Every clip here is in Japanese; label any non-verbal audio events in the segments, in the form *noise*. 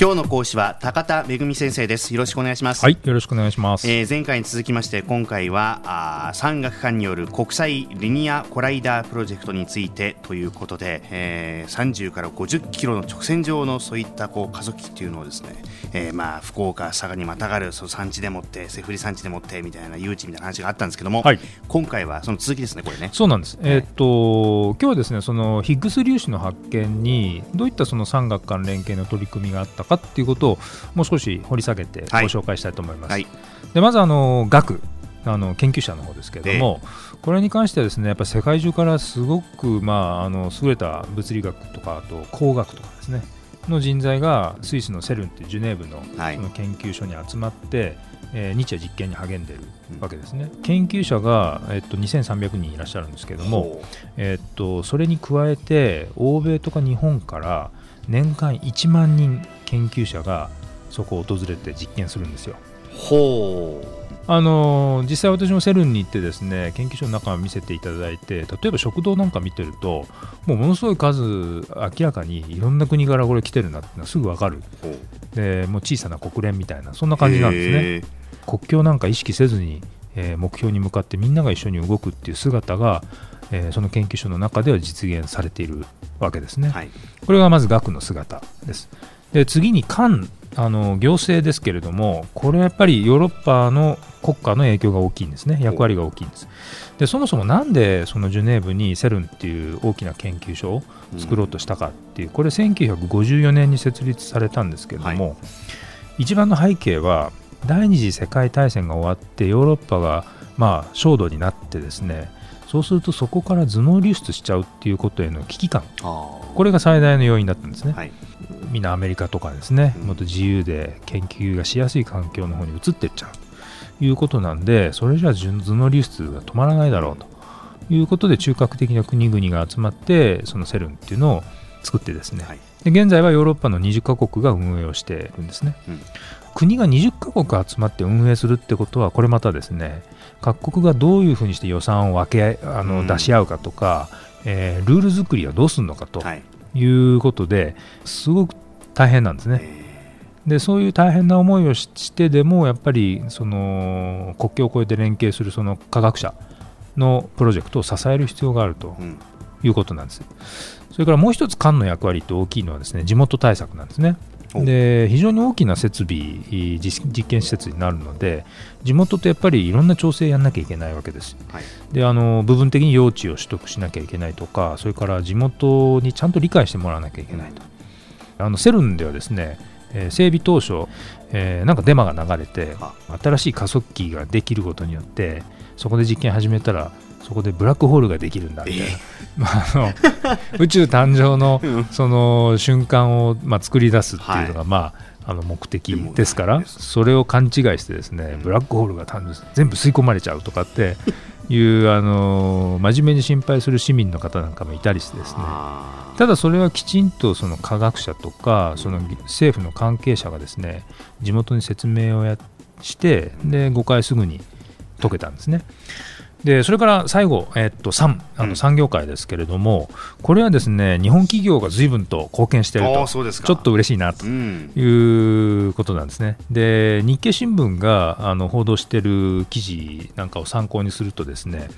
今日の講師は高田めぐみ先生です。よろしくお願いします。はいよろしくお願いします、えー、前回に続きまして今回はあ産学官による国際リニアコライダープロジェクトについてということで、えー、30から50キロの直線上のそういったこう加速器っていうのをですね、えー、まあ福岡佐賀にまたがるその産地でもってセフリ産地でもってみたいな誘致みたいな話があったんですけども、はい、今回はその続きですねこれね。そうなんです、えー、っと今日はですねそのヒッグス粒子の発見にどういったその産学官連携の取り組みがあったかっていうことをもう少し掘り下げてご紹介したいと思います。はい、でまずあの学。あの研究者の方ですけれども、これに関してはですねやっぱ世界中からすごく、まあ、あの優れた物理学とかあと工学とかですねの人材がスイスのセルンっていうジュネーブのその研究所に集まって、えー、日夜実験に励んでるわけですね、うん、研究者が、えっと、2300人いらっしゃるんですけども、えっと、それに加えて欧米とか日本から年間1万人研究者がそこを訪れて実験するんですよ。ほう。あの実際私もセルンに行ってですね研究所の中を見せていただいて例えば食堂なんか見てるともうものすごい数明らかにいろんな国からこれ来てるなってのはすぐ分かる。でもう小さな国連みたいなそんな感じなんですね。国境なんか意識せずに、えー、目標に向かってみんなが一緒に動くっていう姿が、えー、その研究所の中では実現されているわけですね、はい、これがまず学の姿ですで次に官あの行政ですけれども、これはやっぱりヨーロッパの国家の影響が大きいんですね、役割が大きいんです。でそもそもなんでそのジュネーブにセルンっていう大きな研究所を作ろうとしたかっていう、これ1954年に設立されたんですけれども、はい、一番の背景は第二次世界大戦が終わってヨーロッパがまあ焦土になってですねそうするとそこから頭脳流出しちゃうっていうことへの危機感。これが最大の要因だったんですね、はい、みんなアメリカとかですねもっと自由で研究がしやすい環境の方に移っていっちゃうということなんでそれじゃ頭脳流出が止まらないだろうということで中核的な国々が集まってそのセルンっていうのを作ってですね、はい、で現在はヨーロッパの20カ国が運営をしてるんですね、うん、国が20カ国集まって運営するってことはこれまたですね各国がどういうふうにして予算を分けあの、出し合うかとか、えー、ルール作りはどうするのかということで、すごく大変なんですね。でそういう大変な思いをしてでもやっぱりその国境を越えて連携するその科学者のプロジェクトを支える必要があるということなんです。それからもう一つ官の役割って大きいのはですね地元対策なんですね。で非常に大きな設備実験施設になるので地元とやっぱりいろんな調整やらなきゃいけないわけです、はい、であの部分的に用地を取得しなきゃいけないとかそれから地元にちゃんと理解してもらわなきゃいけないと、うん、あのセルンではですねえー、整備当初、えー、なんかデマが流れて新しい加速器ができることによってそこで実験始めたらそこでブラックホールができるんだみたいな、えー、*laughs* まあ、あの宇宙誕生の *laughs* その瞬間を、まあ、作り出すっていうのが、はい、まああの目的ですから、それを勘違いしてですねブラックホールが誕生全部吸い込まれちゃうとかっていう *laughs* あの真面目に心配する市民の方なんかもいたりしてですねただそれはきちんとその科学者とかその政府の関係者がですね地元に説明をやしてで誤解すぐに解けたんですね。でそれから最後、えっと、3あの産業界ですけれども、うん、これはですね日本企業が随分と貢献しているとちょっと嬉しいなということなんですね。で日経新聞があの報道している記事なんかを参考にするとですね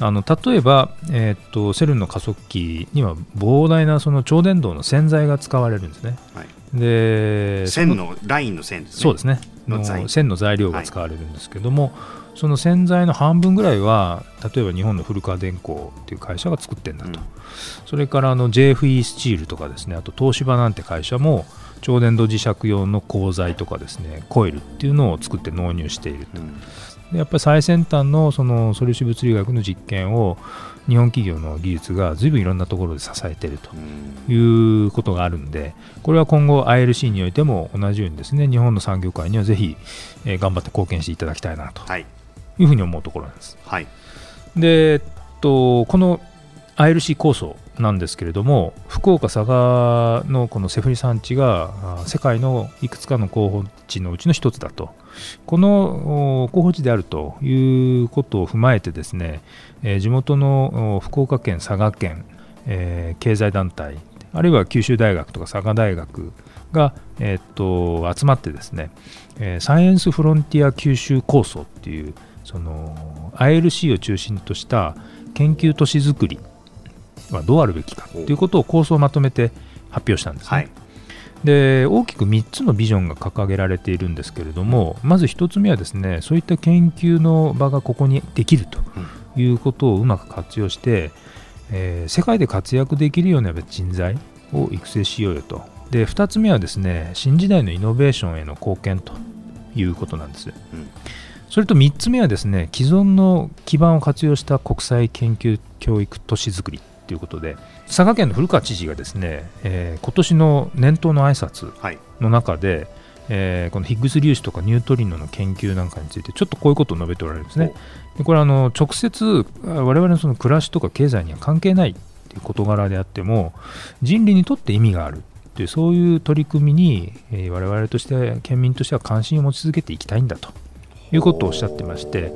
あの例えば、えっと、セルンの加速器には膨大なその超電導の洗剤が使われるんですね。はい、で線のラインの線ですね。そうですねの線の材料が使われるんですけども、はい。その洗剤の半分ぐらいは例えば日本の古川電工っていう会社が作ってんだと、うん、それからあの JFE スチールとかですね。あと東芝なんて会社も超電導磁石用の鋼材とかですね。コイルっていうのを作って納入していると、うん、でやっぱり最先端のその素粒子物理学の実験を日本企業の技術が随分いろんなところで支えているということがあるんでこれは今後 ILC においても同じようにですね日本の産業界にはぜひ頑張って貢献していただきたいなと、はい。いうふうに思うところなんです。はい、で、えっと、この ILC 構想なんですけれども福岡佐賀のこのセフリ産地が世界のいくつかの候補地のうちの一つだと。この候補地であるということを踏まえてですね地元の福岡県佐賀県経済団体あるいは九州大学とか佐賀大学が、えー、っと集まってですね、え、サイエンスフロンティア九州構想っていうその ILC を中心とした研究都市づくりはどうあるべきかということを構想をまとめて発表したんですね。はい。で大きく3つのビジョンが掲げられているんですけれどもまず1つ目はですねそういった研究の場がここにできるということをうまく活用して、えー、世界で活躍できるような人材を育成しようよと。で2つ目はですね新時代のイノベーションへの貢献ということなんです、うん、それと3つ目はですね既存の基盤を活用した国際研究教育都市づくりということで佐賀県の古川知事がですね、えー、今年の年頭の挨拶の中で、はい、えー、このヒッグス粒子とかニュートリノの研究なんかについてちょっとこういうことを述べておられるんですね。でこれはあの直接我々のその暮らしとか経済には関係ないという事柄であっても人類にとって意味があるというそういう取り組みに、えー、我々として県民としては関心を持ち続けていきたいんだということをおっしゃってまして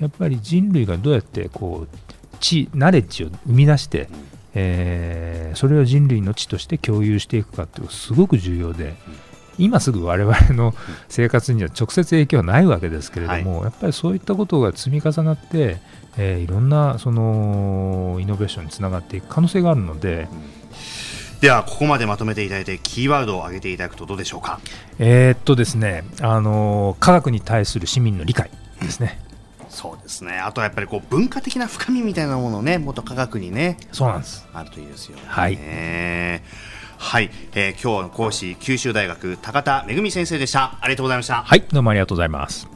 やっぱり人類がどうやってこう知ナレッジを生み出して、えー、それを人類の知として共有していくかっていうのがすごく重要で今すぐ我々の生活には直接影響はないわけですけれども、はい、やっぱりそういったことが積み重なって、えー、いろんなそのイノベーションにつながっていく可能性があるので。ではここまでまとめていただいてキーワードを挙げていただくとどうでしょうか？えー、っとですねあの科学に対する市民の理解ですね、そうですね。あとはやっぱりこう文化的な深みみたいなものをねもっと科学にねそうなんです。あるといいですよね。はい。はい、えー、今日の講師九州大学高田恵先生でした。ありがとうございました。はい。どうもありがとうございます